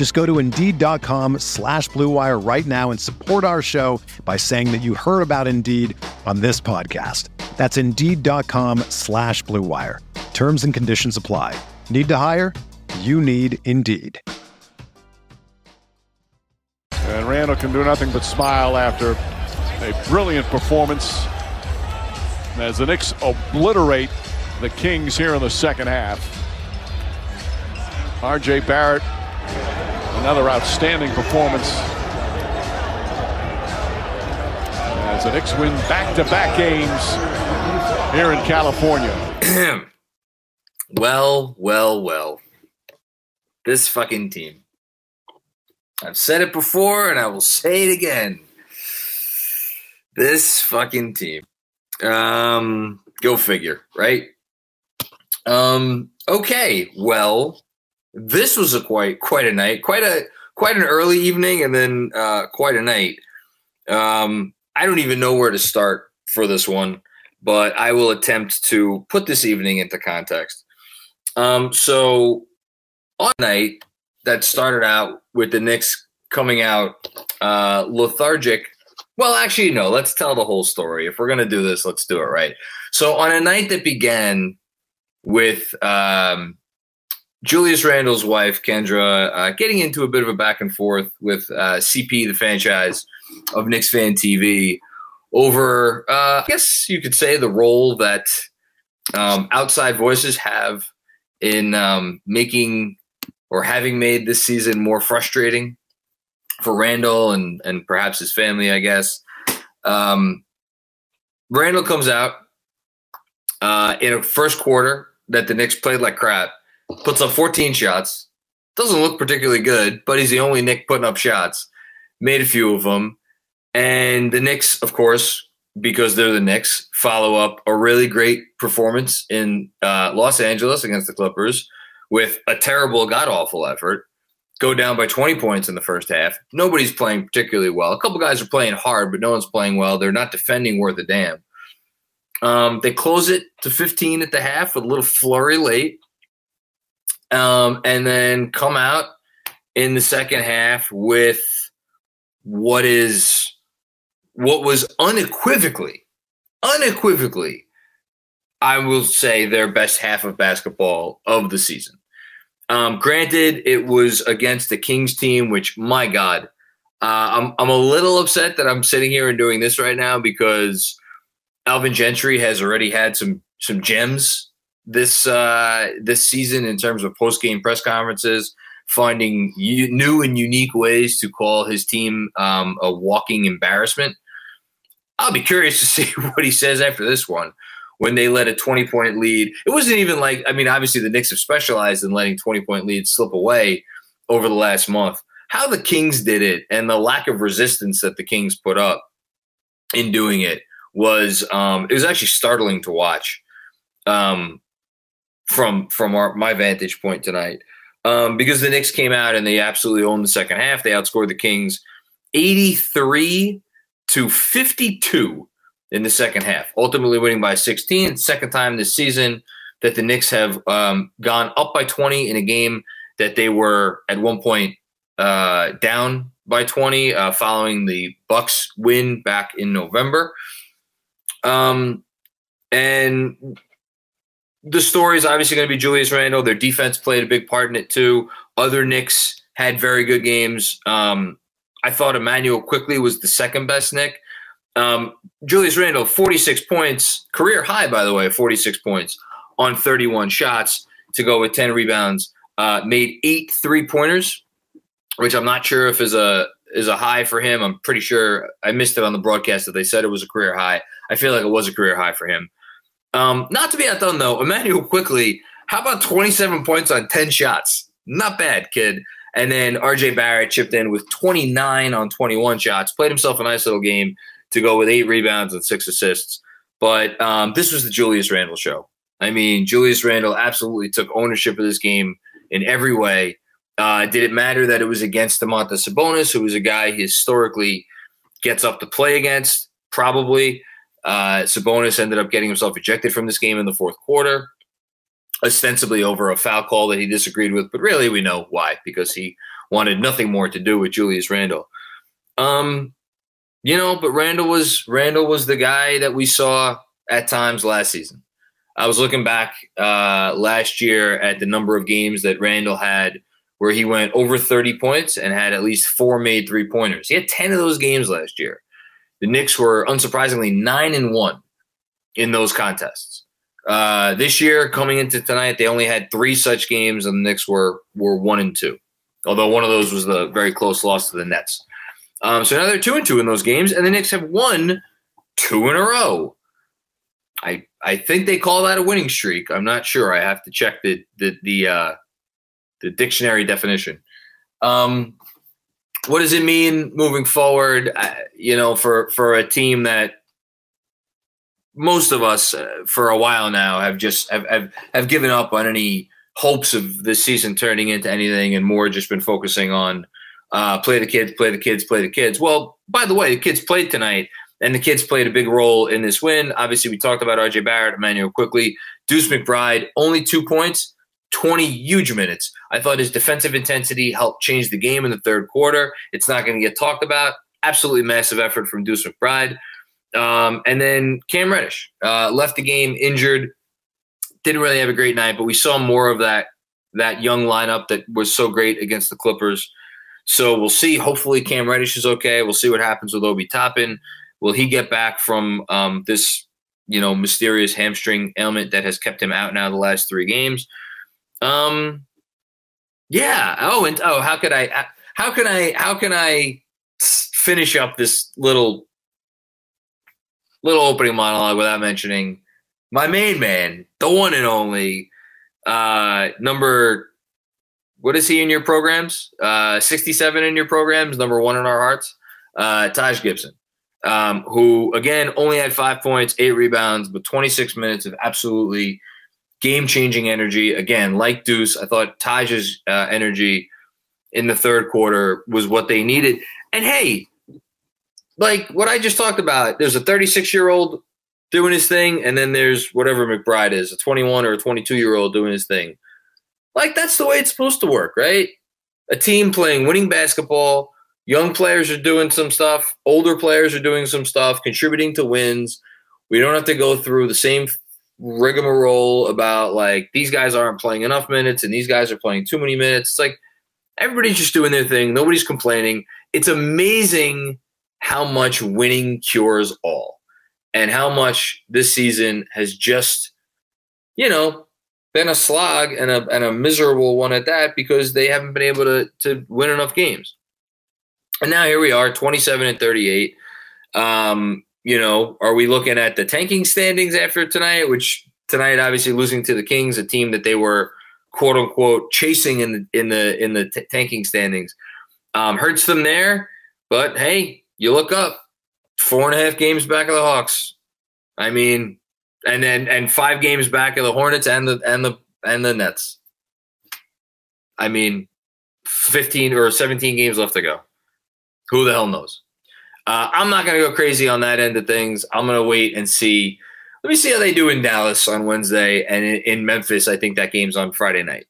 Just go to Indeed.com slash BlueWire right now and support our show by saying that you heard about Indeed on this podcast. That's Indeed.com slash BlueWire. Terms and conditions apply. Need to hire? You need Indeed. And Randle can do nothing but smile after a brilliant performance as the Knicks obliterate the Kings here in the second half. RJ Barrett, another outstanding performance. As the Knicks win back to back games here in California. well, well, well. This fucking team. I've said it before and I will say it again. This fucking team. Um, go figure, right? Um, okay, well, this was a quite quite a night, quite a quite an early evening, and then uh, quite a night. Um, I don't even know where to start for this one, but I will attempt to put this evening into context. Um, so on a night that started out with the Knicks coming out uh, lethargic. Well, actually, no. Let's tell the whole story. If we're gonna do this, let's do it right. So on a night that began with um, Julius Randle's wife, Kendra, uh, getting into a bit of a back and forth with uh, CP, the franchise of Knicks Fan TV, over, uh, I guess you could say, the role that um, outside voices have in um, making or having made this season more frustrating for Randle and, and perhaps his family, I guess. Um, Randle comes out uh, in a first quarter that the Knicks played like crap puts up 14 shots. Doesn't look particularly good, but he's the only Knick putting up shots. Made a few of them. And the Knicks, of course, because they're the Knicks, follow up a really great performance in uh, Los Angeles against the Clippers with a terrible, god awful effort. Go down by 20 points in the first half. Nobody's playing particularly well. A couple guys are playing hard, but no one's playing well. They're not defending worth a damn. Um, they close it to 15 at the half with a little flurry late um, and then come out in the second half with what is what was unequivocally, unequivocally, I will say their best half of basketball of the season. Um, granted, it was against the Kings team, which my God, uh, I'm I'm a little upset that I'm sitting here and doing this right now because Alvin Gentry has already had some some gems this uh, this season in terms of post game press conferences, finding u- new and unique ways to call his team um, a walking embarrassment. I'll be curious to see what he says after this one when they let a 20 point lead. It wasn't even like, I mean, obviously the Knicks have specialized in letting 20 point leads slip away over the last month. How the Kings did it and the lack of resistance that the Kings put up in doing it was um, it was actually startling to watch. Um, from from our, my vantage point tonight. Um, because the Knicks came out and they absolutely owned the second half. They outscored the Kings 83 to 52 in the second half, ultimately winning by 16. Second time this season that the Knicks have um, gone up by 20 in a game that they were at one point uh, down by 20 uh, following the Bucks win back in November. Um, and the story is obviously going to be Julius Randle. Their defense played a big part in it too. Other Knicks had very good games. Um, I thought Immanuel Quickley was the second best Knick. Um, Julius Randle, 46 points, career high, by the way, 46 points on 31 shots to go with 10 rebounds. Uh, made eight three pointers, which I'm not sure if is a is a high for him. I'm pretty sure I missed it on the broadcast that they said it was a career high. I feel like it was a career high for him. Um, not to be outdone though, Immanuel Quickley. How about 27 points on 10 shots? Not bad, kid. And then RJ Barrett chipped in with 29 on 21 shots, played himself a nice little game to go with eight rebounds and six assists. But um, this was the Julius Randle show. I mean, Julius Randle absolutely took ownership of this game in every way. Uh, did it matter that it was against Domantas Sabonis, who was a guy he historically gets up to play against? Probably. Uh, Sabonis ended up getting himself ejected from this game in the fourth quarter, ostensibly over a foul call that he disagreed with, but really we know why because he wanted nothing more to do with Julius Randle. Um, you know, but Randle was Randle was the guy that we saw at times last season. I was looking back uh, last year at the number of games that Randle had where he went over 30 points and had at least four made three pointers. He had 10 of those games last year. The Knicks were unsurprisingly nine and one in those contests. Uh, this year, coming into tonight, they only had three such games, and the Knicks were were one and two. Although one of those was the very close loss to the Nets. Um, so now they're two and two in those games, and the Knicks have won two in a row. I I think they call that a winning streak. I'm not sure. I have to check the the the uh, the dictionary definition. Um, what does it mean moving forward? Uh, you know, for for a team that most of us uh, for a while now have just have, have have given up on any hopes of this season turning into anything, and more just been focusing on uh, play the kids, play the kids, play the kids. Well, by the way, the kids played tonight, and the kids played a big role in this win. Obviously, we talked about RJ Barrett, Immanuel Quickley, Deuce McBride, only two points, 20 huge minutes. I thought his defensive intensity helped change the game in the third quarter. It's not going to get talked about. Absolutely massive effort from Deuce McBride. Um, and then Cam Reddish uh, left the game injured. Didn't really have a great night, but we saw more of that that young lineup that was so great against the Clippers. So we'll see. Hopefully, Cam Reddish is okay. We'll see what happens with Obi Toppin. Will he get back from um, this, you know, mysterious hamstring ailment that has kept him out now the last three games? Um, yeah. Oh, and oh, how could I? How can I? How can I finish up this little little opening monologue without mentioning my main man, the one and only, uh, number what is he in your programs? Uh, 67 in your programs, number one in our hearts. Uh, Taj Gibson, um, who again only had five points, eight rebounds, but 26 minutes of absolutely game changing energy. Again, like Deuce, I thought Taj's uh, energy in the third quarter was what they needed. And hey, like what I just talked about, there's a 36 year old doing his thing, and then there's whatever McBride is, a 21 or a 22 year old doing his thing. Like that's the way it's supposed to work, right? A team playing winning basketball, young players are doing some stuff, older players are doing some stuff, contributing to wins. We don't have to go through the same rigmarole about like these guys aren't playing enough minutes and these guys are playing too many minutes. It's like everybody's just doing their thing, nobody's complaining. It's amazing how much winning cures all and how much this season has just, you know, been a slog and a, and a miserable one at that because they haven't been able to, to win enough games. And now here we are, 27 and 38. Um, you know, are we looking at the tanking standings after tonight, which tonight obviously losing to the Kings, a team that they were quote unquote chasing in the in the in the t- tanking standings, um, hurts them there. But hey, you look up, four and a half games back of the Hawks. I mean, and then and five games back of the Hornets and the and the and the Nets. I mean, fifteen or seventeen games left to go. Who the hell knows? Uh, I'm not going to go crazy on that end of things. I'm going to wait and see. Let me see how they do in Dallas on Wednesday and in, in Memphis. I think that game's on Friday night.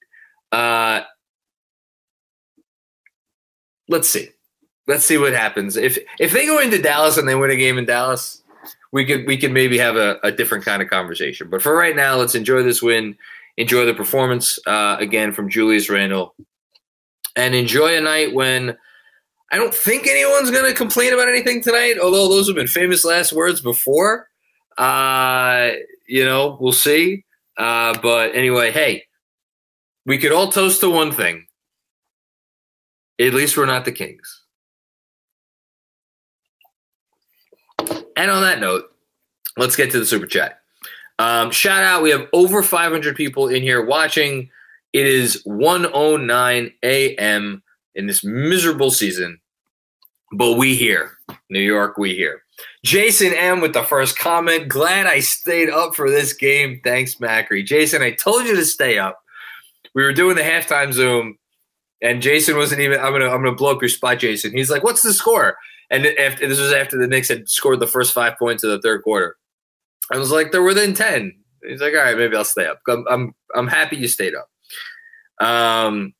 Uh, let's see. Let's see what happens. If if they go into Dallas and they win a game in Dallas, we could we could maybe have a, a different kind of conversation. But for right now, let's enjoy this win, enjoy the performance uh, again from Julius Randle, and enjoy a night when I don't think anyone's going to complain about anything tonight, although those have been famous last words before. Uh, you know, we'll see. Uh, but anyway, hey, we could all toast to one thing. At least we're not the Kings. And on that note, let's get to the super chat. Um, shout out, we have over 500 people in here watching. It is 109 a.m. in this miserable season, but we here, New York, we here. Jason M with the first comment. Glad I stayed up for this game. Thanks, Macri. Jason, I told you to stay up. We were doing the halftime Zoom, and Jason wasn't even. I'm gonna I'm gonna blow up your spot, Jason. He's like, "What's the score?" And after this was after the Knicks had scored the first five points of the third quarter. I was like, "They're within ten. He's like, "All right, maybe I'll stay up." I'm I'm, I'm happy you stayed up. Um,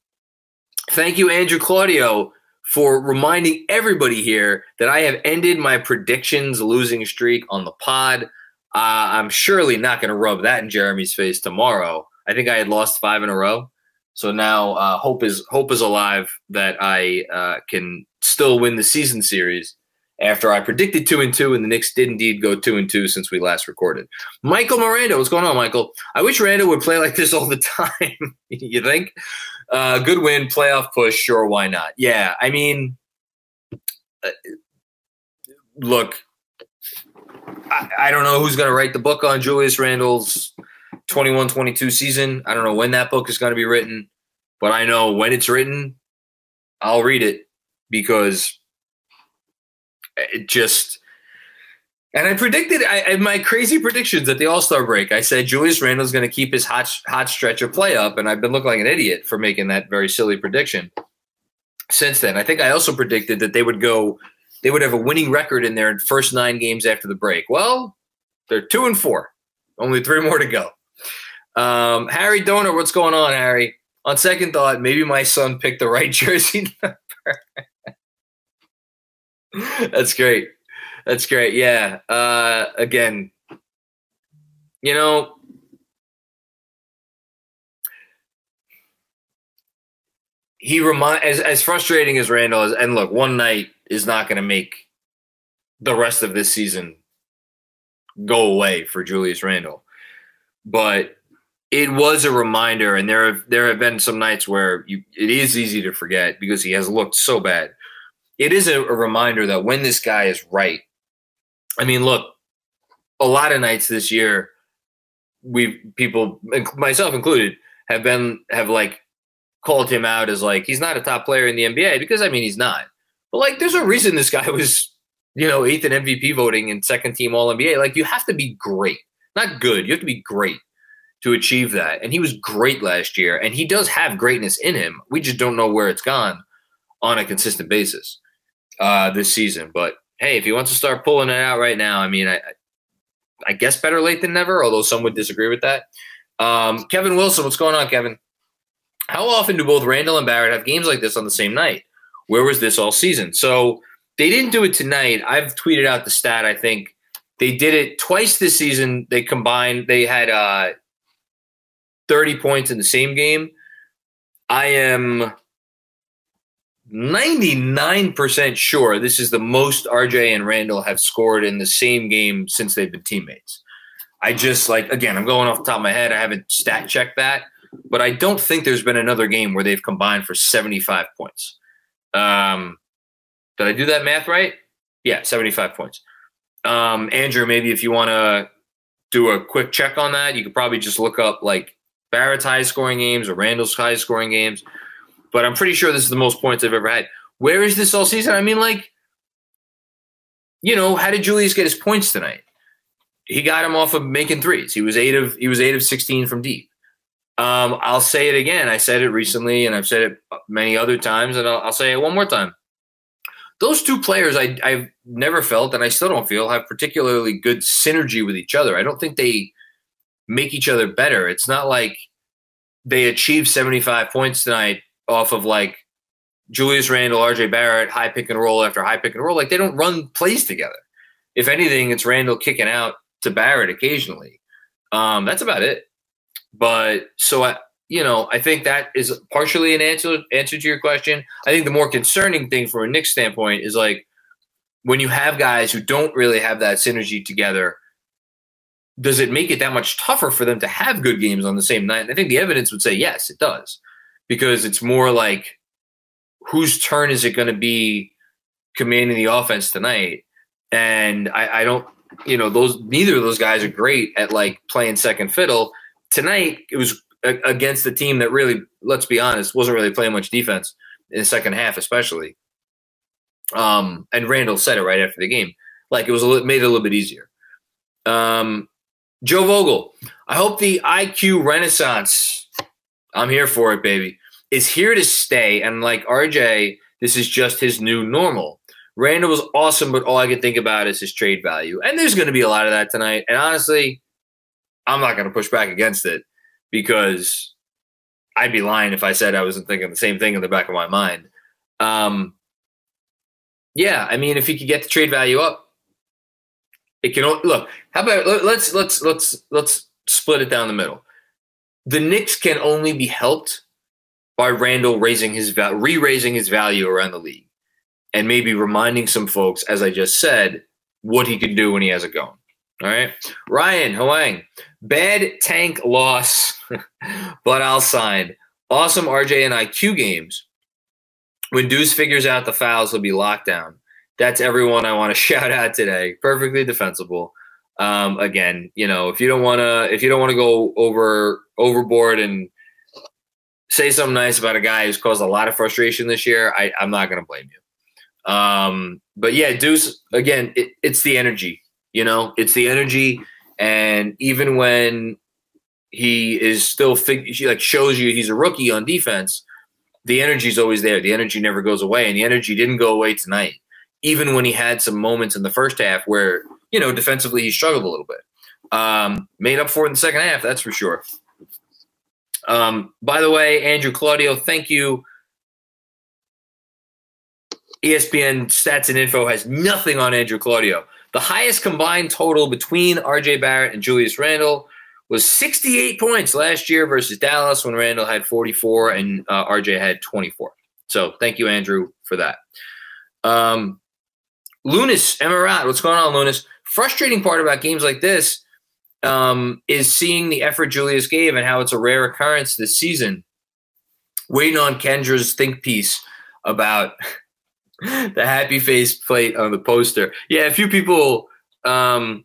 thank you, Andrew Claudio for reminding everybody here that I have ended my predictions losing streak on the pod. Uh, I'm surely not going to rub that in Jeremy's face tomorrow. I think I had lost five in a row, so now uh, hope is hope is alive that I uh, can still win the season series. After I predicted two and two, and the Knicks did indeed go two and two since we last recorded. Michael Miranda, what's going on, Michael? I wish Miranda would play like this all the time. you think? Uh, good win, playoff push. Sure, why not? Yeah, I mean, uh, look, I, I, don't know who's going to write the book on Julius Randle's 21 22 season. I don't know when that book is going to be written, but I know when it's written, I'll read it because it just and I predicted I, my crazy predictions at the All Star break. I said Julius Randle's going to keep his hot hot stretch of play up, and I've been looking like an idiot for making that very silly prediction. Since then, I think I also predicted that they would go, they would have a winning record in their first nine games after the break. Well, they're two and four, only three more to go. Um, Harry Donor, what's going on, Harry? On second thought, maybe my son picked the right jersey number. That's great. That's great. Yeah. Uh, again, you know, he remind as as frustrating as Randle is, and look, one night is not going to make the rest of this season go away for Julius Randle, but it was a reminder, and there have there have been some nights where you it is easy to forget because he has looked so bad. It is a, a reminder that when this guy is right, I mean, look, a lot of nights this year, we people, myself included, have been have like called him out as like he's not a top player in the NBA because I mean he's not. But like, there's a reason this guy was, you know, eighth in MVP voting and second team All NBA. Like, you have to be great, not good. You have to be great to achieve that. And he was great last year, and he does have greatness in him. We just don't know where it's gone on a consistent basis uh, this season. But hey, if he wants to start pulling it out right now, I mean, I, I guess better late than never, although some would disagree with that. Um, Kevin Wilson, what's going on, Kevin? How often do both Randle and Barrett have games like this on the same night? Where was this all season? So they didn't do it tonight. I've tweeted out the stat. I think they did it twice this season. They combined. They had uh, 30 points in the same game. I am 99% sure this is the most RJ and Randle have scored in the same game since they've been teammates. I just like again, I'm going off the top of my head. I haven't stat checked that, but I don't think there's been another game where they've combined for 75 points. Um, did I do that math right? Yeah, 75 points. Um, Andrew, maybe if you want to do a quick check on that, you could probably just look up like Barrett's high scoring games or Randle's high scoring games but I'm pretty sure this is the most points I've ever had. Where is this all season? I mean, like, you know, how did Julius get his points tonight? He got him off of making threes. He was eight of he was eight of sixteen from deep. Um, I'll say it again. I said it recently, and I've said it many other times, and I'll, I'll say it one more time. Those two players, I, I've never felt, and I still don't feel, have particularly good synergy with each other. I don't think they make each other better. It's not like they achieved 75 points tonight off of like Julius Randle, RJ Barrett, high pick and roll after high pick and roll. Like they don't run plays together. If anything, it's Randle kicking out to Barrett occasionally. Um, that's about it. But so I, you know, I think that is partially an answer answer to your question. I think the more concerning thing from a Knicks standpoint is like when you have guys who don't really have that synergy together, does it make it that much tougher for them to have good games on the same night? And I think the evidence would say yes, it does. Because it's more like whose turn is it going to be commanding the offense tonight? And I, I don't you know, those neither of those guys are great at like playing second fiddle. Tonight it was against the team that really, let's be honest, wasn't really playing much defense in the second half, especially. Um, and Randle said it right after the game, like it was a made it a little bit easier. Um, Joe Vogel, I hope the IQ renaissance, I'm here for it, baby, is here to stay. And like RJ, this is just his new normal. Randle was awesome, but all I can think about is his trade value. And there's going to be a lot of that tonight. And honestly, I'm not going to push back against it because I'd be lying if I said I wasn't thinking the same thing in the back of my mind. Um, yeah, I mean, if he could get the trade value up, it can look. How about let's let's let's let's split it down the middle. The Knicks can only be helped by Randle raising his re-raising his value around the league, and maybe reminding some folks, as I just said, what he can do when he has it going. All right. Ryan Huang, bad tank loss, but I'll sign. Awesome RJ and IQ games. When Deuce figures out the fouls, he'll be locked down. That's everyone I want to shout out today. Perfectly defensible. Um, again, you know, if you don't want to, if you don't want to go over overboard and say something nice about a guy who's caused a lot of frustration this year, I, I'm not going to blame you. Um, but yeah, Deuce, again, it, it's the energy. You know, it's the energy, and even when he is still fig- like shows you he's a rookie on defense, the energy is always there. The energy never goes away, and the energy didn't go away tonight. Even when he had some moments in the first half where you know defensively he struggled a little bit, um, made up for it in the second half. That's for sure. Um, by the way, Andrew Claudio, thank you. ESPN stats and info has nothing on Andrew Claudio. The highest combined total between RJ Barrett and Julius Randle was 68 points last year versus Dallas when Randle had 44 and uh, RJ had 24. So thank you, Andrew, for that. Um, Lunas, Emirat, what's going on, Lunas? Frustrating part about games like this um, is seeing the effort Julius gave and how it's a rare occurrence this season. Waiting on Kendra's think piece about the happy face plate on the poster. Yeah, a few people um,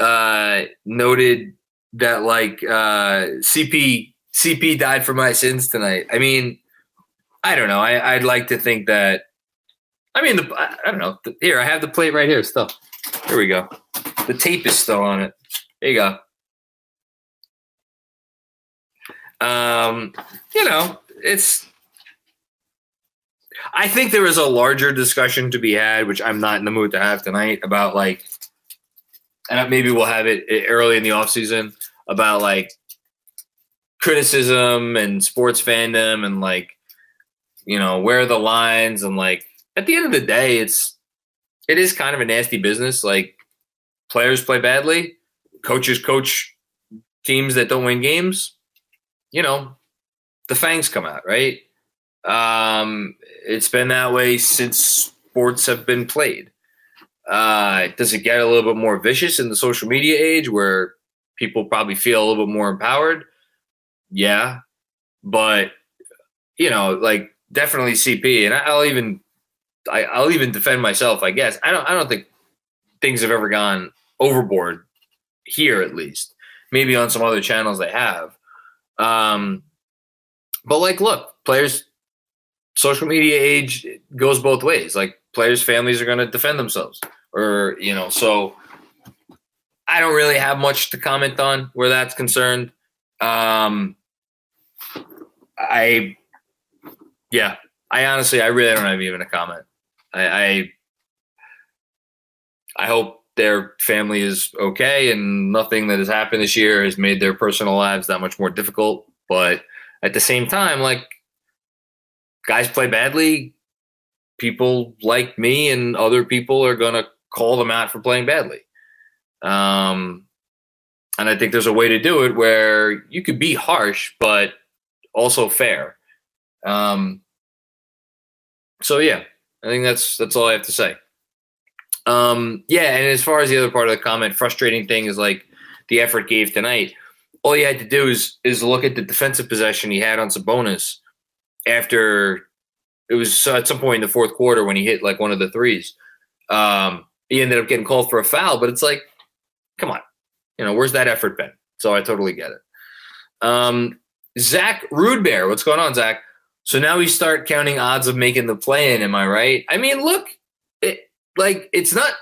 uh, noted that like uh, CP CP died for my sins tonight. I mean, I don't know. I, would like to think that. I mean, the, I don't know. Here, I have the plate right here. Still, here we go. The tape is still on it. There you go. Um, you know, it's I think there is a larger discussion to be had, which I'm not in the mood to have tonight, about like, and maybe we'll have it early in the off season about like criticism and sports fandom and like, you know, where are the lines and like at the end of the day, it's it is kind of a nasty business. Like players play badly, coaches coach teams that don't win games. You know, the fangs come out, right? Um, it's been that way since sports have been played. Uh, does it get a little bit more vicious in the social media age where people probably feel a little bit more empowered? Yeah, but you know, like definitely CP, and I'll even I, I'll even defend myself. I guess I don't I don't think things have ever gone overboard here, at least. Maybe on some other channels they have. Um, but like, look, players social media age goes both ways. Like players' families are going to defend themselves, or you know. So I don't really have much to comment on where that's concerned. Um, I, yeah, I honestly, I really don't have even a comment. I, I, I hope their family is okay and nothing that has happened this year has made their personal lives that much more difficult. But at the same time, like guys play badly, people like me and other people are going to call them out for playing badly. Um, and I think there's a way to do it where you could be harsh, but also fair. Um, so yeah, I think that's that's all I have to say. Um, yeah, and as far as the other part of the comment, frustrating thing is like the effort gave tonight. All you had to do is is look at the defensive possession he had on Sabonis after it was at some point in the fourth quarter when he hit like one of the threes. Um, he ended up getting called for a foul, but it's like, come on, you know, where's that effort been? So I totally get it. Um, Zach Rudebear, what's going on, Zach? So now we start counting odds of making the play in. Am I right? I mean, look, like it's not.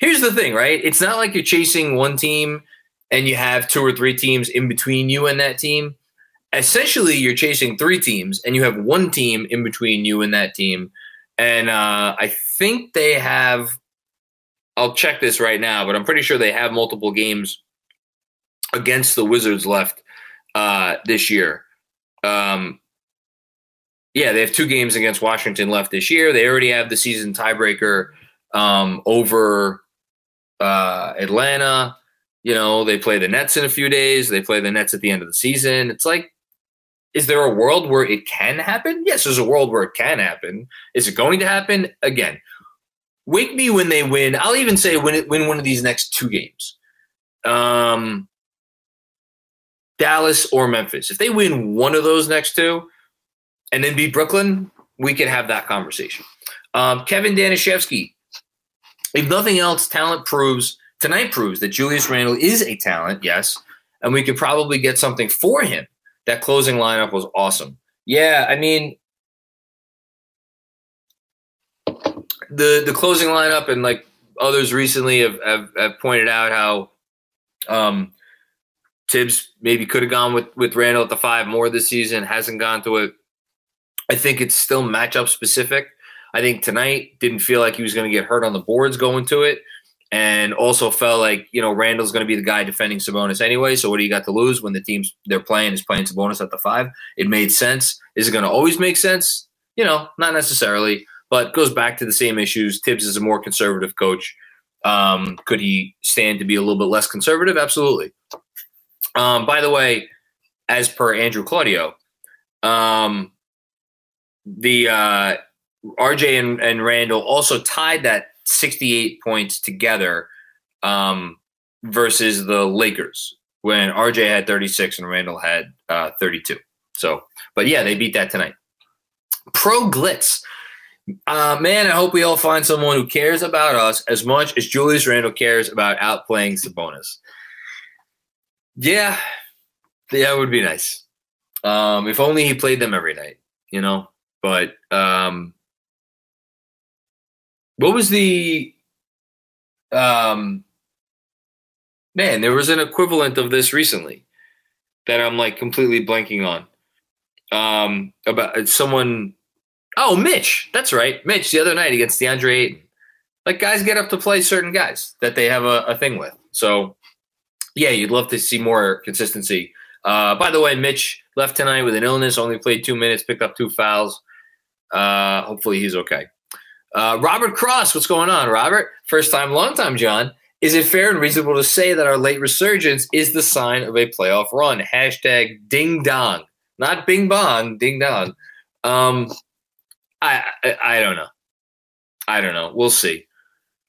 Here's the thing, right? It's not like you're chasing one team and you have two or three teams in between you and that team. Essentially, you're chasing three teams and you have one team in between you and that team. And uh, I think they have. I'll check this right now, but I'm pretty sure they have multiple games against the Wizards left uh, this year. Um, yeah, they have two games against Washington left this year. They already have the season tiebreaker um, over uh, Atlanta. You know, they play the Nets in a few days. They play the Nets at the end of the season. It's like, is there a world where it can happen? Yes, there's a world where it can happen. Is it going to happen? Again, wake me when they win. I'll even say win it, win one of these next two games. Um, Dallas or Memphis. If they win one of those next two, and then beat Brooklyn, we could have that conversation. Um, Kevin Danishevsky, if nothing else, talent proves tonight proves that Julius Randle is a talent, yes, and we could probably get something for him. That closing lineup was awesome. Yeah, I mean, the the closing lineup and like others recently have, have, have pointed out how um, Thibs maybe could have gone with with Randle at the five more this season, hasn't gone to it. I think it's still matchup specific. I think tonight didn't feel like he was going to get hurt on the boards going to it, and also felt like you know Randle's going to be the guy defending Sabonis anyway. So what do you got to lose when the teams they're playing is playing Sabonis at the five? It made sense. Is it going to always make sense? You know, not necessarily, but goes back to the same issues. Thibs is a more conservative coach. Um, could he stand to be a little bit less conservative? Absolutely. Um, by the way, as per Andrew Claudio, um, the uh, RJ and, and Randle also tied that 68 points together um, versus the Lakers when RJ had 36 and Randle had uh, 32. So, but yeah, they beat that tonight. Pro Glitz. Uh, man, I hope we all find someone who cares about us as much as Julius Randle cares about outplaying Sabonis. Yeah, yeah, it would be nice. Um, if only he played them every night, you know. But um, what was the um, man? There was an equivalent of this recently that I'm like completely blanking on. Um, about uh, someone. Oh, Mitch. That's right, Mitch. The other night against DeAndre Ayton. Like guys get up to play certain guys that they have a, a thing with. So yeah, you'd love to see more consistency. Uh, by the way, Mitch left tonight with an illness, only played two minutes, picked up two fouls. Uh, hopefully he's okay. Uh, Robert Cross, what's going on, Robert? First time, long time, John. Is it fair and reasonable to say that our late resurgence is the sign of a playoff run? Hashtag ding dong. Not bing bong, ding dong. Um, I, I, I don't know. I don't know. We'll see.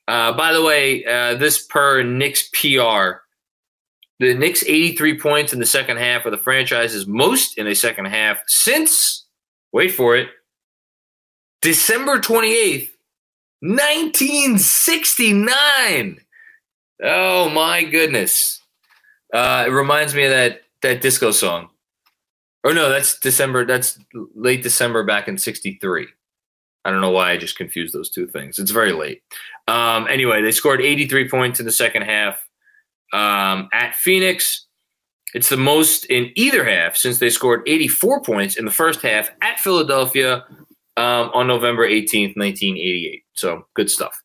Uh, by the way, uh, this per Knicks PR, the Knicks 83 points in the second half of the franchise's most in a second half since, wait for it, December 28th, 1969. Oh my goodness. Uh, it reminds me of that that disco song. Or no, that's December. That's late December back in 63. I don't know why I just confused those two things. It's very late. Um, anyway, they scored 83 points in the second half um, at Phoenix. It's the most in either half since they scored 84 points in the first half at Philadelphia um, on November 18th, 1988. So good stuff.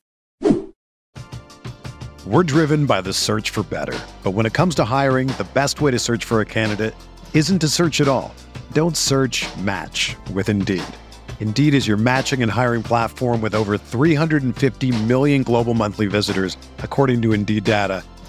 We're driven by the search for better. But when it comes to hiring, the best way to search for a candidate isn't to search at all. Don't search match with Indeed. Indeed is your matching and hiring platform with over 350 million global monthly visitors, according to Indeed data,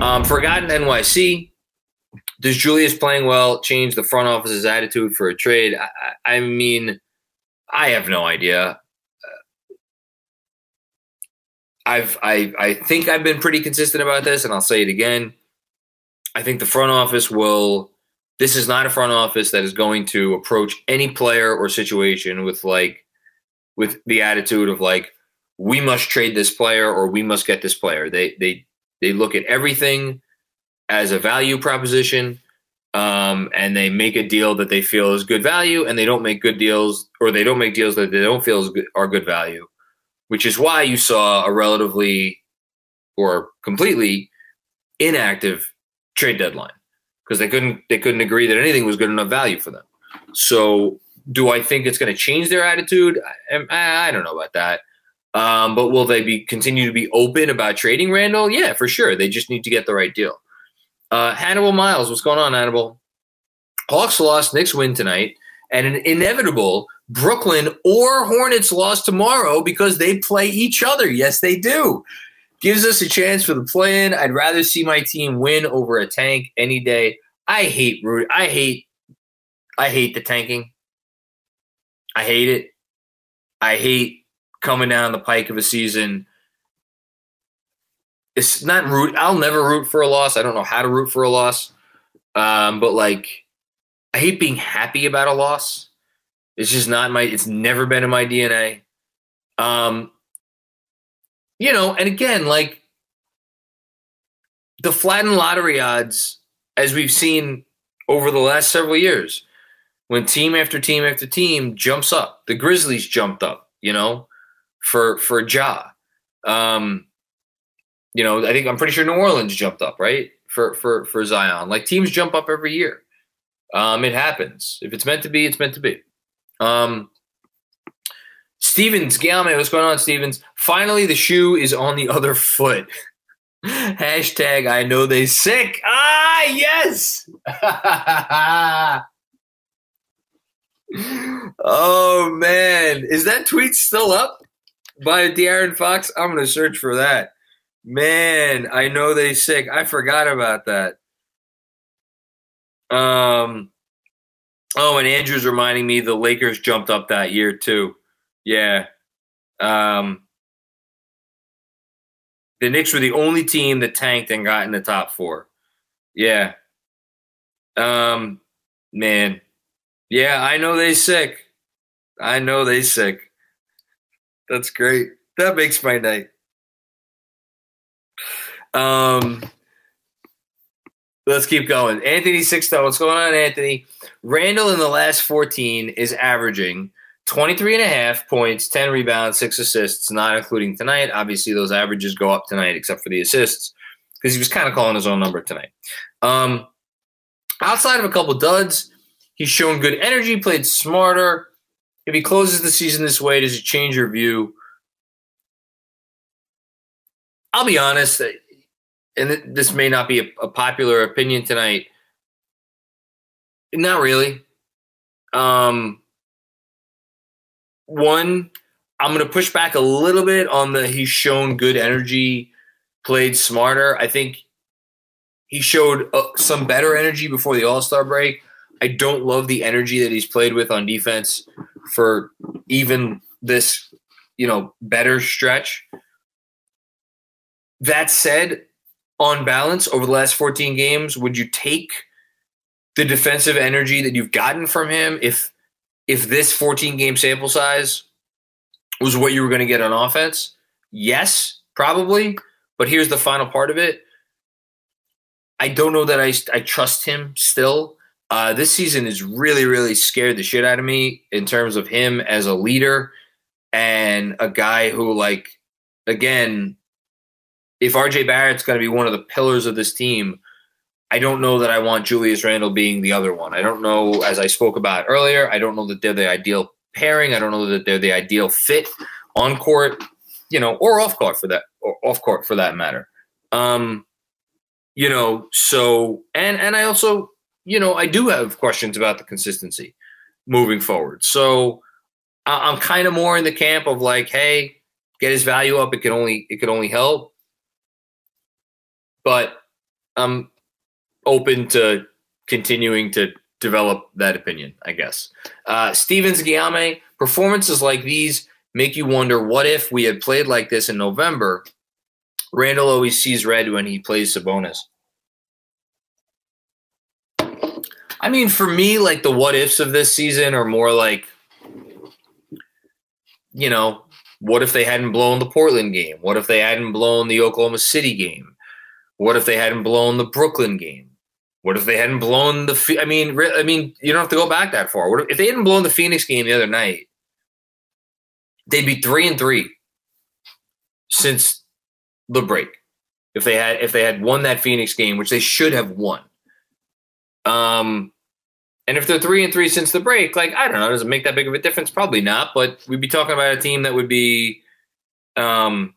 Um, Forgotten NYC. Does Julius playing well change the front office's attitude for a trade? I, I mean, I have no idea. I've I I think I've been pretty consistent about this, and I'll say it again. I think the front office will. This is not a front office that is going to approach any player or situation with like with the attitude of like we must trade this player or we must get this player. They they they look at everything as a value proposition, um, and they make a deal that they feel is good value, and they don't make good deals or they don't make deals that they don't feel good, are good value which is why you saw a relatively or completely inactive trade deadline because they couldn't they couldn't agree that anything was good enough value for them. So, do I think it's going to change their attitude? I, I, don't know about that. Um, but will they be continue to be open about trading Randle? Yeah, for sure. They just need to get the right deal. Uh, Hannibal Miles, what's going on, Hannibal? Hawks lost, Knicks win tonight, and an inevitable Brooklyn or Hornets loss tomorrow because they play each other. Yes, they do. Gives us a chance for the play in. I'd rather see my team win over a tank any day. I hate root. I hate. I hate the tanking. I hate it. I hate coming down the pike of a season. It's not root. I'll never root for a loss. I don't know how to root for a loss. Um, but like, I hate being happy about a loss. It's just not my. It's never been in my DNA. Um, you know, and again, like the flattened lottery odds, as we've seen over the last several years, when team after team after team jumps up, the Grizzlies jumped up. You know, for for Ja. Um, you know, I think I'm pretty sure New Orleans jumped up, right? For for for Zion. Like teams jump up every year. Um, it happens. If it's meant to be, it's meant to be. Um, Stevens, Galman, what's going on, Stevens? Finally, the shoe is on the other foot. Hashtag I know they sick. Ah, yes. oh man, is that tweet still up by De'Aaron Fox? I'm gonna search for that. Man, I know they sick. I forgot about that. Um, Oh, and Andrew's reminding me the Lakers jumped up that year too. Yeah. Um, the Knicks were the only team that tanked and got in the top four. Yeah. Um, man. Yeah, I know they sick. I know they sick. That's great. That makes my night. Um, Let's keep going. Anthony Sixto, what's going on, Anthony? Randle in the last 14 is averaging 23 and a half points, 10 rebounds, six assists, not including tonight. Obviously, those averages go up tonight, except for the assists, because he was kind of calling his own number tonight. Um, outside of a couple duds, he's shown good energy, played smarter. If he closes the season this way, does it change your view? I'll be honest, and this may not be a, a popular opinion tonight. Not really. Um, one, I'm going to push back a little bit on the he's shown good energy, played smarter. I think he showed uh, some better energy before the All Star break. I don't love the energy that he's played with on defense for even this, you know, better stretch. That said, on balance, over the last 14 games, would you take the defensive energy that you've gotten from him if if this 14 game sample size was what you were going to get on offense? Yes, probably. But here's the final part of it. I don't know that I, I trust him still. Uh, this season has really, really scared the shit out of me in terms of him as a leader and a guy who, like, again, if RJ Barrett's going to be one of the pillars of this team, I don't know that I want Julius Randle being the other one. I don't know, as I spoke about earlier, I don't know that they're the ideal pairing. I don't know that they're the ideal fit on court, you know, or off court for that, or off court for that matter. Um, you know, so and and I also, you know, I do have questions about the consistency moving forward. So I'm kind of more in the camp of like, hey, get his value up. It can only it can only help. But I'm open to continuing to develop that opinion, I guess. Uh, Stevens Guillaume, performances like these make you wonder what if we had played like this in November? Randle always sees red when he plays Sabonis. I mean, for me, like the what ifs of this season are more like, you know, what if they hadn't blown the Portland game? What if they hadn't blown the Oklahoma City game? What if they hadn't blown the Brooklyn game? What if they hadn't blown the? I mean, I mean, you don't have to go back that far. What if, if they hadn't blown the Phoenix game the other night? They'd be three and three since the break. If they had if they had won that Phoenix game, which they should have won. Um, and if they're three and three since the break, like I don't know, does it make that big of a difference? Probably not. But we'd be talking about a team that would be, um,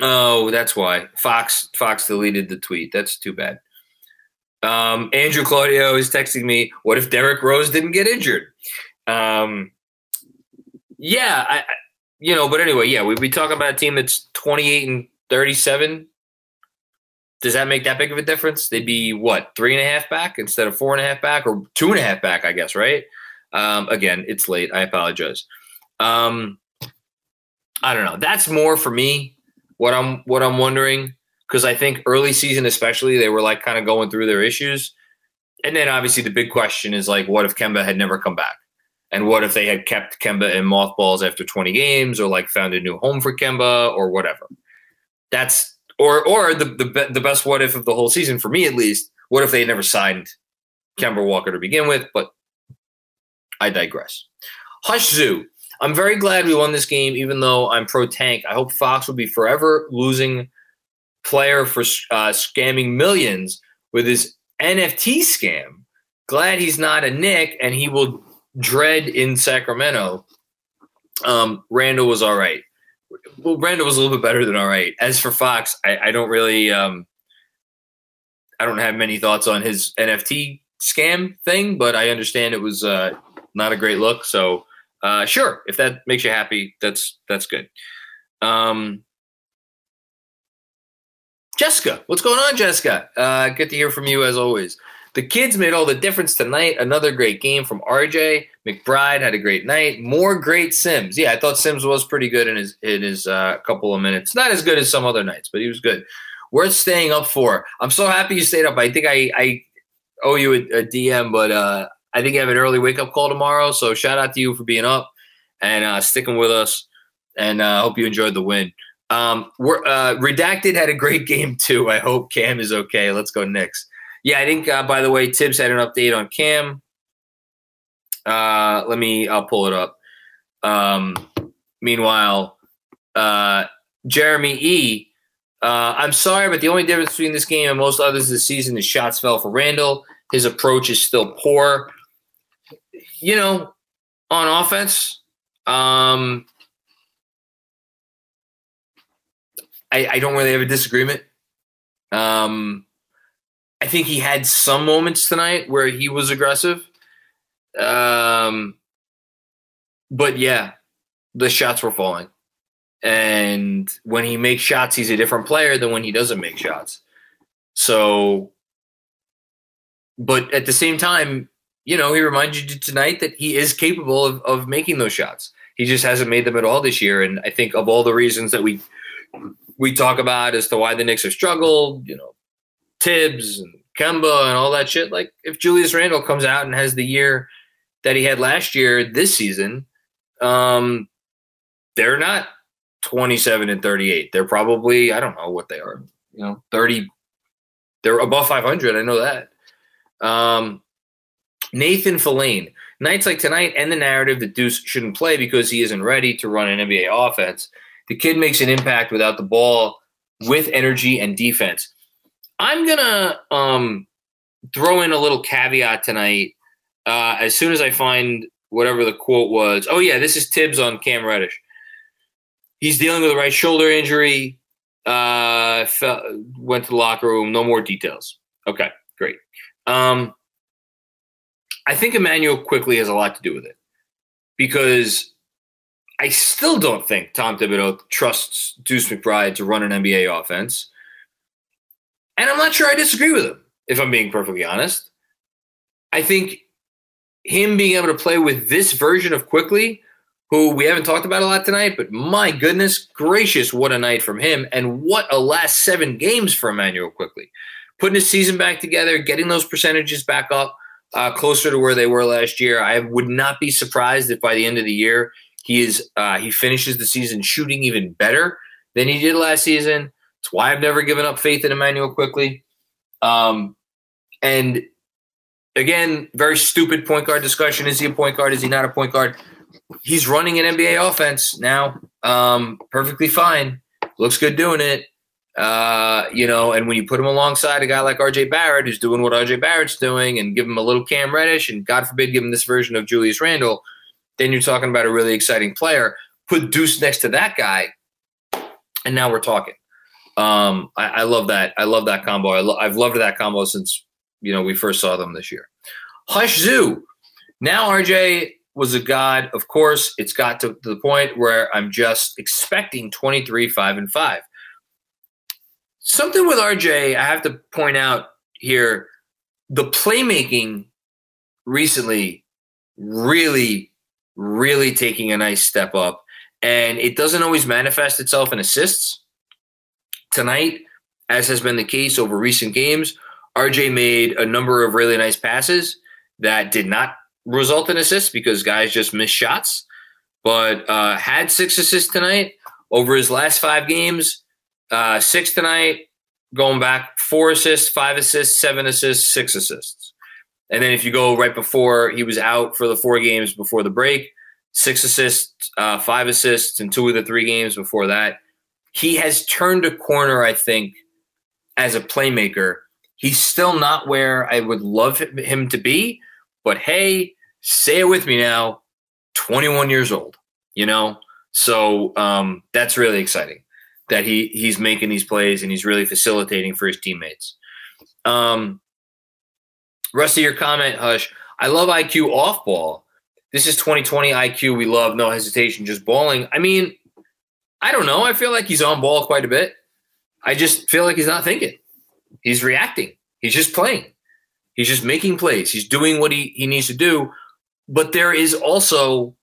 oh, that's why Fox Fox deleted the tweet. That's too bad. Um, Andrew Claudio is texting me, "What if Derrick Rose didn't get injured?" Um, yeah, I, you know, but anyway, yeah, we'd be talking about a team that's twenty-eight and thirty-seven. Does that make that big of a difference? They'd be what three and a half back instead of four and a half back, or two and a half back, I guess, right? Um, again, it's late. I apologize. Um, I don't know. That's more for me. What I'm what I'm wondering because I think early season, especially, they were like kind of going through their issues. And then obviously the big question is like, what if Kemba had never come back? And what if they had kept Kemba in mothballs after 20 games or like found a new home for Kemba or whatever? That's or or the the, the best what if of the whole season for me at least. What if they never signed Kemba Walker to begin with? But I digress. Hush Zoo. I'm very glad we won this game, even though I'm pro tank. I hope Fox will be forever losing player for uh, scamming millions with his NFT scam. Glad he's not a Knick and he will dread in Sacramento. Um, Randle was all right. Well, Randle was a little bit better than all right. As for Fox, I, I don't really, um, I don't have many thoughts on his NFT scam thing, but I understand it was uh, not a great look. So, uh, sure, if that makes you happy, that's that's good. Um, Jessica, what's going on, Jessica? Uh, good to hear from you as always. The kids made all the difference tonight. Another great game from RJ. McBride had a great night. More great Sims. Yeah, I thought Sims was pretty good in his in his uh, couple of minutes. Not as good as some other nights, but he was good. Worth staying up for. I'm so happy you stayed up. I think I, I owe you a, a DM, but uh, I think I have an early wake up call tomorrow. So shout out to you for being up and uh, sticking with us. And I uh, hope you enjoyed the win. Um, we're, uh, Redacted had a great game too. I hope Cam is okay. Let's go Knicks. Yeah, I think. Uh, by the way, Thibs had an update on Cam. Uh, let me. I'll pull it up. Um, meanwhile, uh, Jeremy E. Uh, I'm sorry, but the only difference between this game and most others this season is shots fell for Randle. His approach is still poor. You know, on offense, um, I, I don't really have a disagreement. Um, I think he had some moments tonight where he was aggressive. Um, but yeah, the shots were falling. And when he makes shots, he's a different player than when he doesn't make shots. So, but at the same time, you know, he reminded you tonight that he is capable of, of making those shots. He just hasn't made them at all this year. And I think of all the reasons that we we talk about as to why the Knicks have struggled, you know, Thibs and Kemba and all that shit. Like if Julius Randle comes out and has the year that he had last year this season, um, they're not 27 and 38. They're probably, I don't know what they are, you know, 30. They're above 500. I know that. Um, Nathan Filane. Nights like tonight and the narrative that Deuce shouldn't play because he isn't ready to run an NBA offense. The kid makes an impact without the ball with energy and defense. I'm gonna um, throw in a little caveat tonight. Uh, as soon as I find whatever the quote was, oh yeah, this is Thibs on Cam Reddish. He's dealing with a right shoulder injury. Uh, fell, went to the locker room. No more details. Okay, great. Um, I think Immanuel Quickley has a lot to do with it because I still don't think Tom Thibodeau trusts Deuce McBride to run an NBA offense. And I'm not sure I disagree with him, if I'm being perfectly honest. I think him being able to play with this version of Quickley, who we haven't talked about a lot tonight, but my goodness gracious, what a night from him. And what a last seven games for Immanuel Quickley. Putting his season back together, getting those percentages back up uh, closer to where they were last year. I would not be surprised if by the end of the year he is uh, he finishes the season shooting even better than he did last season. That's why I've never given up faith in Immanuel Quickley. Um, and again, very stupid point guard discussion. Is he a point guard? Is he not a point guard? He's running an NBA offense now. Um, perfectly fine. Looks good doing it. Uh, you know, and when you put him alongside a guy like RJ Barrett, who's doing what RJ Barrett's doing, and give him a little Cam Reddish, and God forbid, give him this version of Julius Randle, then you're talking about a really exciting player. Put Deuce next to that guy, and now we're talking. Um, I, I, love that. I love that combo. I I've loved that combo since you know we first saw them this year. Hush Zoo. Now RJ was a god. Of course, it's got to, to the point where I'm just expecting 23, five and five. Something with RJ, I have to point out here, the playmaking recently really really taking a nice step up. And it doesn't always manifest itself in assists. Tonight, as has been the case over recent games, RJ made a number of really nice passes that did not result in assists because guys just missed shots, but uh, had six assists tonight over his last five games. Uh, six tonight, going back four assists, five assists, seven assists, six assists. And then if you go right before he was out for the four games before the break, six assists, uh, five assists in two of the three games before that. He has turned a corner, I think, as a playmaker. He's still not where I would love him to be, but hey, say it with me now 21 years old, you know? So um, that's really exciting that he he's making these plays and he's really facilitating for his teammates. Um, Rest of your comment, Hush. I love IQ off ball. This is 2020 IQ. We love no hesitation, just balling. I mean, I don't know. I feel like he's on ball quite a bit. I just feel like he's not thinking. He's reacting. He's just playing. He's just making plays. He's doing what he, he needs to do. But there is also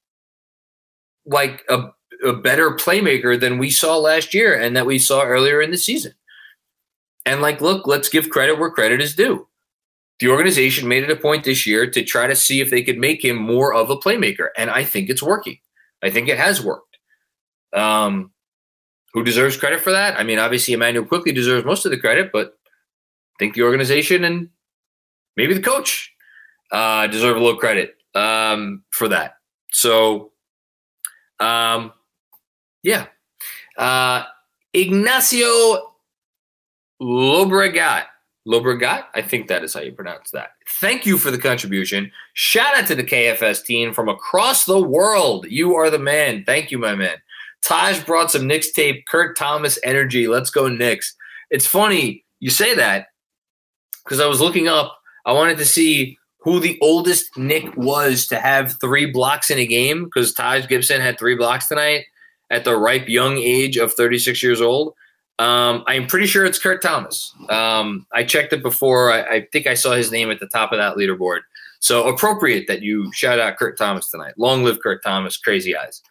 like a, a better playmaker than we saw last year and that we saw earlier in the season. And like, look, let's give credit where credit is due the organization made it a point this year to try to see if they could make him more of a playmaker. And I think it's working. I think it has worked. Um, who deserves credit for that? I mean, obviously, Immanuel Quickley deserves most of the credit, but I think the organization and maybe the coach uh, deserve a little credit um, for that. So, um, yeah. Uh, Ignacio Lobregat. Lobregat? I think that is how you pronounce that. Thank you for the contribution. Shout out to the KFS team from across the world. You are the man. Thank you, my man. Taj brought some Knicks tape, Kurt Thomas energy. Let's go, Knicks. It's funny you say that because I was looking up. I wanted to see who the oldest Knick was to have three blocks in a game because Taj Gibson had three blocks tonight at the ripe young age of 36 years old. Um, I'm pretty sure it's Kurt Thomas. Um, I checked it before. I, I, think I saw his name at the top of that leaderboard. So appropriate that you shout out Kurt Thomas tonight. Long live Kurt Thomas, crazy eyes.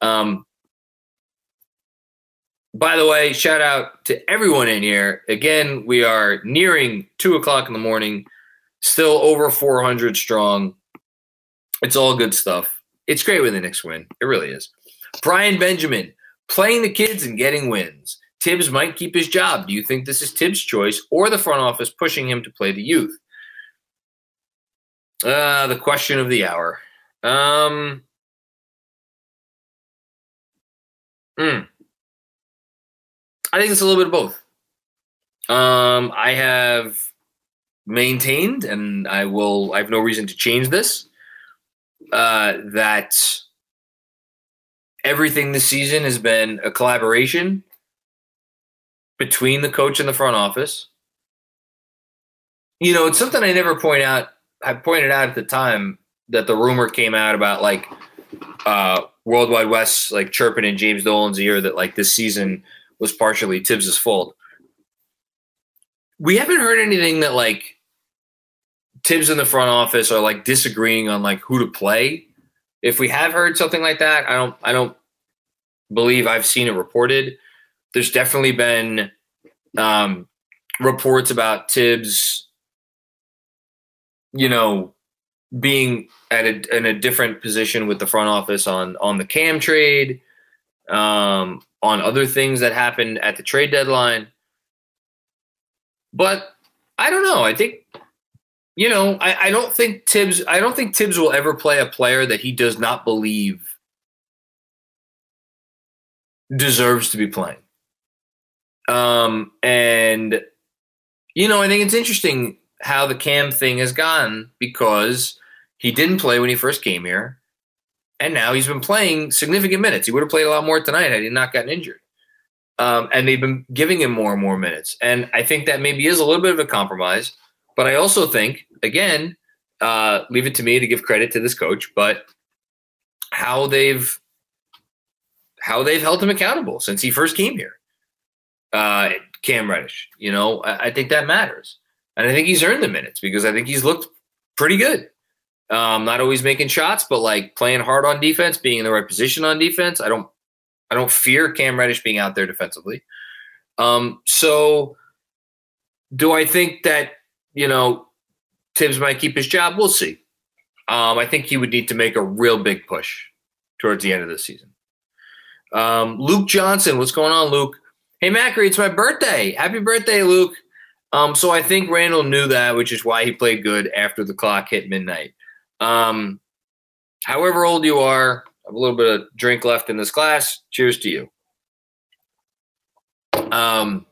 Um, by the way, shout out to everyone in here. Again, we are nearing two o'clock in the morning, still over 400 strong. It's all good stuff. It's great when the Knicks win. It really is. Brian Benjamin, playing the kids and getting wins. Thibs might keep his job. Do you think this is Thibs' choice or the front office pushing him to play the youth? Uh, the question of the hour. Um, hmm. I think it's a little bit of both. Um, I have maintained, and I will. I have no reason to change this. Uh, that everything this season has been a collaboration between the coach and the front office. You know, it's something I never point out. I pointed out at the time that the rumor came out about like uh, World Wide Wes like chirping in James Dolan's ear that like this season was partially Thibs's fault. We haven't heard anything that like Thibs in the front office are like disagreeing on like who to play if we have heard something like that, I don't I don't believe I've seen it reported. There's definitely been um, reports about Thibs, you know, being at a, in a different position with the front office on on the Cam trade, um, on other things that happened at the trade deadline. But I don't know. I think you know, I, I don't think Thibs I don't think Thibs will ever play a player that he does not believe deserves to be playing. Um, and you know, I think it's interesting how the Cam thing has gone because he didn't play when he first came here, and now he's been playing significant minutes. He would have played a lot more tonight had he not gotten injured. Um, and they've been giving him more and more minutes, and I think that maybe is a little bit of a compromise. But I also think, again, uh, leave it to me to give credit to this coach, but how they've how they've held him accountable since he first came here. Uh, Cam Reddish, you know, I, I, think that matters, and I think he's earned the minutes because I think he's looked pretty good. Um, not always making shots, but like playing hard on defense, being in the right position on defense. I don't, I don't fear Cam Reddish being out there defensively. Um, so, do I think that you know, Thibs might keep his job. We'll see. Um, I think he would need to make a real big push towards the end of the season. Um, Luke Johnson, what's going on, Luke? Hey, Macri, it's my birthday. Happy birthday, Luke. Um, so I think Randle knew that, which is why he played good after the clock hit midnight. Um, however old you are, I have a little bit of drink left in this glass. Cheers to you. Um,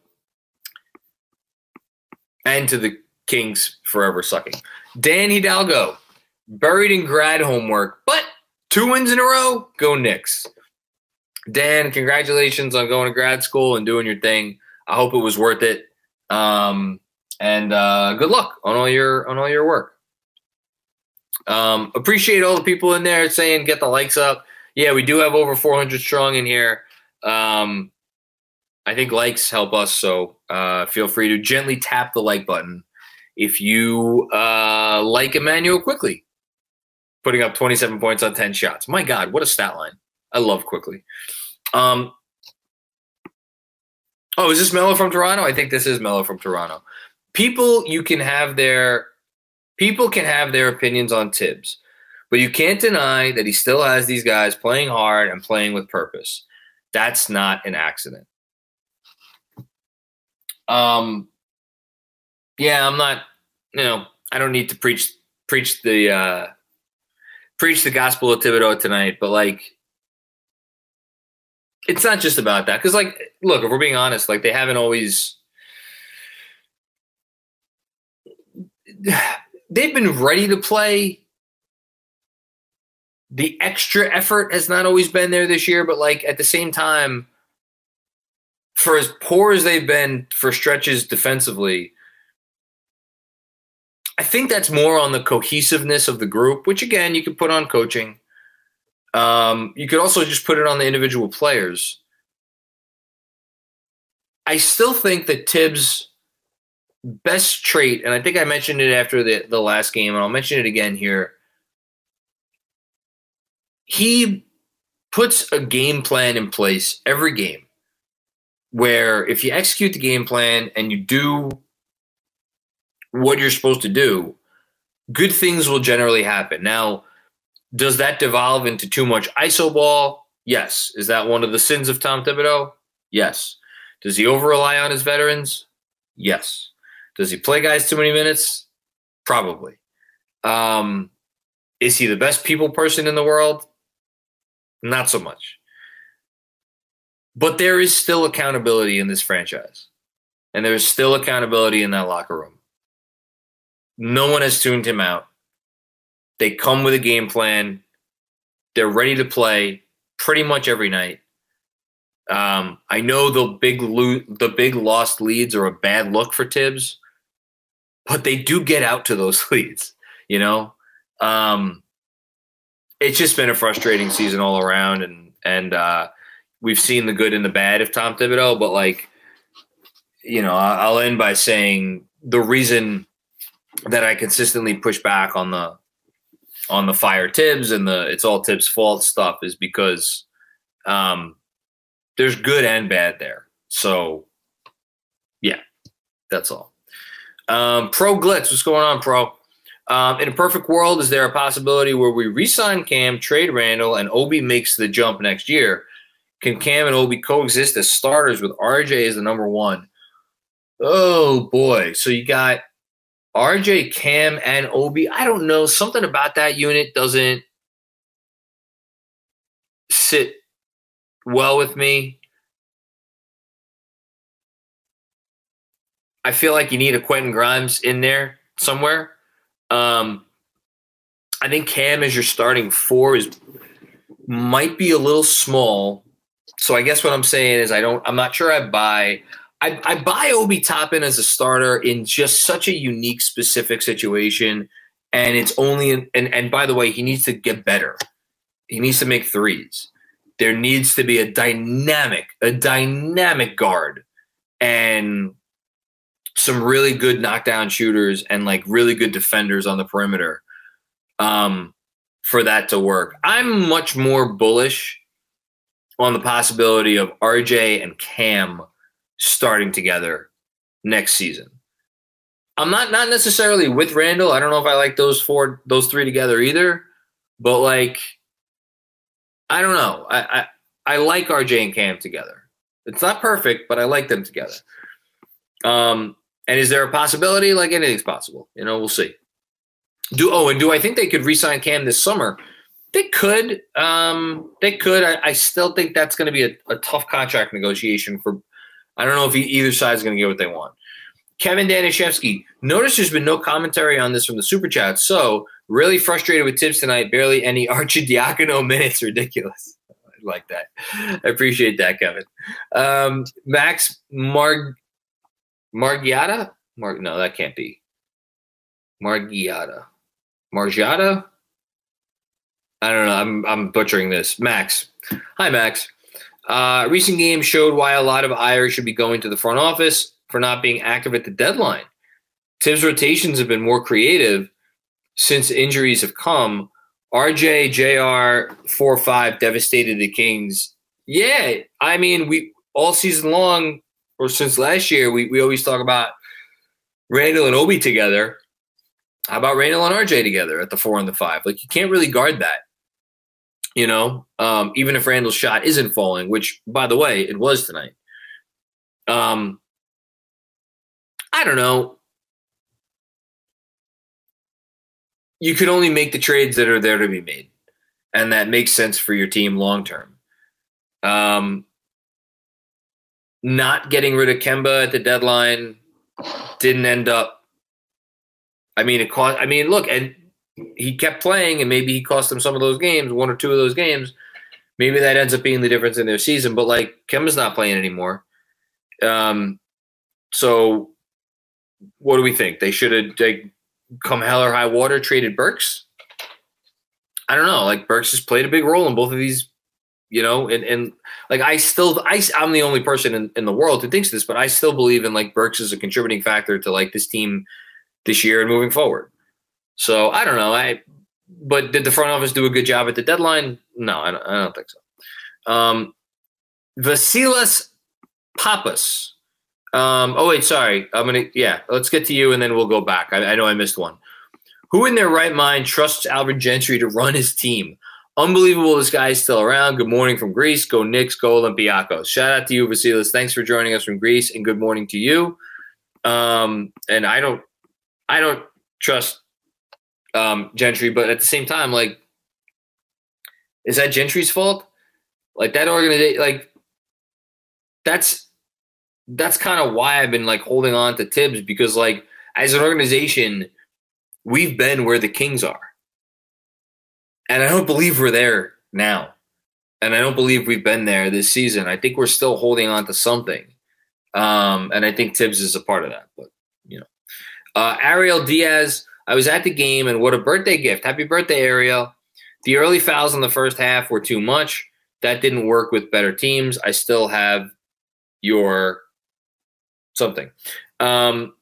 and to the Kings forever sucking. Dan Hidalgo, buried in grad homework, but two wins in a row. Go Knicks. Dan, congratulations on going to grad school and doing your thing. I hope it was worth it. Um, and uh, good luck on all your on all your work. Um, appreciate all the people in there saying get the likes up. Yeah, we do have over 400 strong in here. Um, I think likes help us, so uh, feel free to gently tap the like button if you uh, like Immanuel Quickley, putting up 27 points on 10 shots. My God, what a stat line. I love Quickley. Um, oh, is this Mello from Toronto? I think this is Mello from Toronto. People, you can have their people can have their opinions on Thibs, but you can't deny that he still has these guys playing hard and playing with purpose. That's not an accident. Um, yeah, I'm not you know, I don't need to preach preach the uh, preach the gospel of Thibodeau tonight, but like, it's not just about that. Because, like, look, if we're being honest, like, they haven't always. They've been ready to play. The extra effort has not always been there this year, but like at the same time, for as poor as they've been for stretches defensively, I think that's more on the cohesiveness of the group, which again you could put on coaching. Um, you could also just put it on the individual players. I still think that Thibs' best trait, and I think I mentioned it after the, the last game, and I'll mention it again here. He puts a game plan in place every game where if you execute the game plan and you do what you're supposed to do, good things will generally happen. Now, does that devolve into too much iso ball? Yes. Is that one of the sins of Tom Thibodeau? Yes. Does he over rely on his veterans? Yes. Does he play guys too many minutes? Probably. Um, is he the best people person in the world? Not so much. But there is still accountability in this franchise. And there's still accountability in that locker room. No one has tuned him out. They come with a game plan. They're ready to play pretty much every night. Um, I know the big lo- the big lost leads are a bad look for Thibs, but they do get out to those leads. You know, um, it's just been a frustrating season all around, and and uh, we've seen the good and the bad of Tom Thibodeau, but like, you know, I'll end by saying the reason that I consistently push back on the on the fire Thibs and the it's all Thibs' fault stuff is because um, there's good and bad there. So yeah, that's all. Um, Pro Glitz, what's going on, Pro? Um, in a perfect world, is there a possibility where we re-sign Cam, trade Randle, and Obi makes the jump next year? Can Cam and Obi coexist as starters with RJ as the number one? Oh boy. So you got RJ, Cam, and Obi. I don't know. Something about that unit doesn't sit well with me. I feel like you need a Quentin Grimes in there somewhere. Um, I think Cam as your starting four is might be a little small so I guess what I'm saying is I don't. I'm not sure I buy. I, I buy Obi Toppin as a starter in just such a unique, specific situation, and it's only. In, and and by the way, he needs to get better. He needs to make threes. There needs to be a dynamic, a dynamic guard, and some really good knockdown shooters and like really good defenders on the perimeter. Um, for that to work, I'm much more bullish on the possibility of RJ and Cam starting together next season. I'm not not necessarily with Randle. I don't know if I like those four, those three together either. But like, I don't know. I I, I like RJ and Cam together. It's not perfect, but I like them together. Um, and is there a possibility? Like anything's possible. You know, we'll see. Do oh, and do I think they could re-sign Cam this summer? They could. Um, they could. I, I, still think that's going to be a, a, tough contract negotiation for. I don't know if either side is going to get what they want. Kevin Danishevsky. Notice there's been no commentary on this from the super chat. So really frustrated with Thibs tonight. Barely any Arcidiacono minutes. Ridiculous. I like that. I appreciate that, Kevin. Um, Max Marg Margiata. Mar- no, that can't be. Margiata. Margiata. I don't know. I'm I'm butchering this. Max. Hi, Max. Uh, recent games showed why a lot of Irish should be going to the front office for not being active at the deadline. Thibs rotations have been more creative since injuries have come. RJ, JR, 4 5 devastated the Kings. Yeah, I mean, we all season long, or since last year, we, we always talk about Randle and Obi together. How about Randle and RJ together at the four and the five? Like, you can't really guard that you know, um, even if Randle's shot isn't falling, which by the way, it was tonight. Um, I don't know. you can only make the trades that are there to be made, and that makes sense for your team long term. Um, not getting rid of Kemba at the deadline didn't end up. I mean, it cost. I mean, look, and he kept playing, and maybe he cost them some of those games, one or two of those games. Maybe that ends up being the difference in their season. But like Kemba's not playing anymore. Um, so what do we think? They should have come hell or high water traded Burks. I don't know. Like Burks has played a big role in both of these you know? And, and like i still I, i'm the only person in, in the world who thinks this but i still believe in like burks as a contributing factor to like this team this year and moving forward. So i don't know. I but did the front office do a good job at the deadline? No i don't, I don't think so. Um vasilis papas um oh wait sorry. I'm gonna yeah let's get to you and then we'll go back. I, I know i missed one. Who in their right mind trusts Alvin Gentry to run his team Unbelievable this guy is still around. Good morning from Greece. Go Knicks, go Olympiacos. Shout out to you, Vasilis. Thanks for joining us from Greece, and good morning to you. Um, and I don't, I don't trust um, Gentry, but at the same time, like, is that Gentry's fault? Like that organization, like that's that's kind of why I've been like holding on to Thibs because like as an organization, we've been where the Kings are. And I don't believe we're there now. And I don't believe we've been there this season. I think we're still holding on to something. Um, and I think Thibs is a part of that. But, you know, uh, Ariel Diaz, I was at the game and what a birthday gift. Happy birthday, Ariel. The early fouls in the first half were too much. That didn't work with better teams. I still have your something. Um,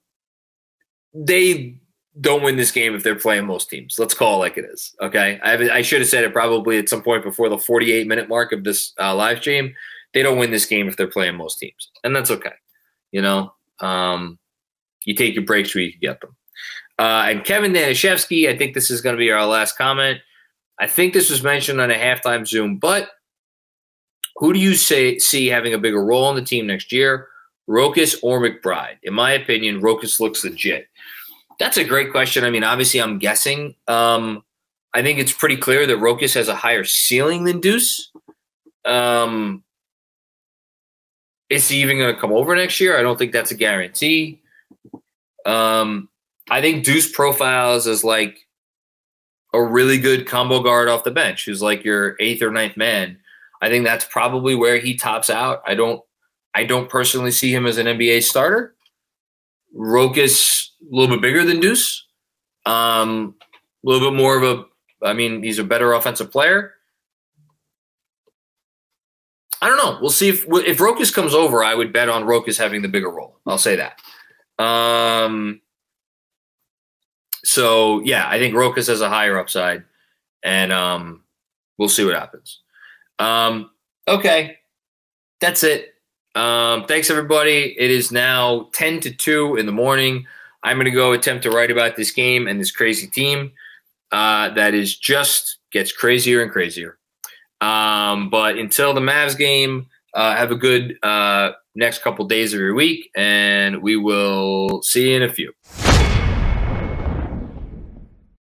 they don't win this game if they're playing most teams. Let's call it like it is. Okay. I, I should have said it probably at some point before the 48 minute mark of this uh, live stream. They don't win this game if they're playing most teams. And that's okay. You know, um, you take your breaks where you can get them. Uh, and Kevin Danishevsky, I think this is going to be our last comment. I think this was mentioned on a halftime Zoom, but who do you say see having a bigger role in the team next year, Rokas or McBride? In my opinion, Rokas looks legit. That's a great question. I mean, obviously, I'm guessing. Um, I think it's pretty clear that Rokas has a higher ceiling than Deuce. Um, is he even going to come over next year? I don't think that's a guarantee. Um, I think Deuce profiles as like a really good combo guard off the bench, who's like your eighth or ninth man. I think that's probably where he tops out. I don't, I don't personally see him as an NBA starter. Rokas a little bit bigger than Deuce, um, a little bit more of a. I mean, he's a better offensive player. I don't know. We'll see if if Rokas comes over. I would bet on Rokas having the bigger role. I'll say that. Um, so yeah, I think Rokas has a higher upside, and um, we'll see what happens. Um, okay, that's it. Um, thanks everybody. It is now ten to two in the morning. I'm going to go attempt to write about this game and this crazy team uh, that is just gets crazier and crazier. Um, but until the Mavs game, uh, have a good uh, next couple days of your week, and we will see you in a few.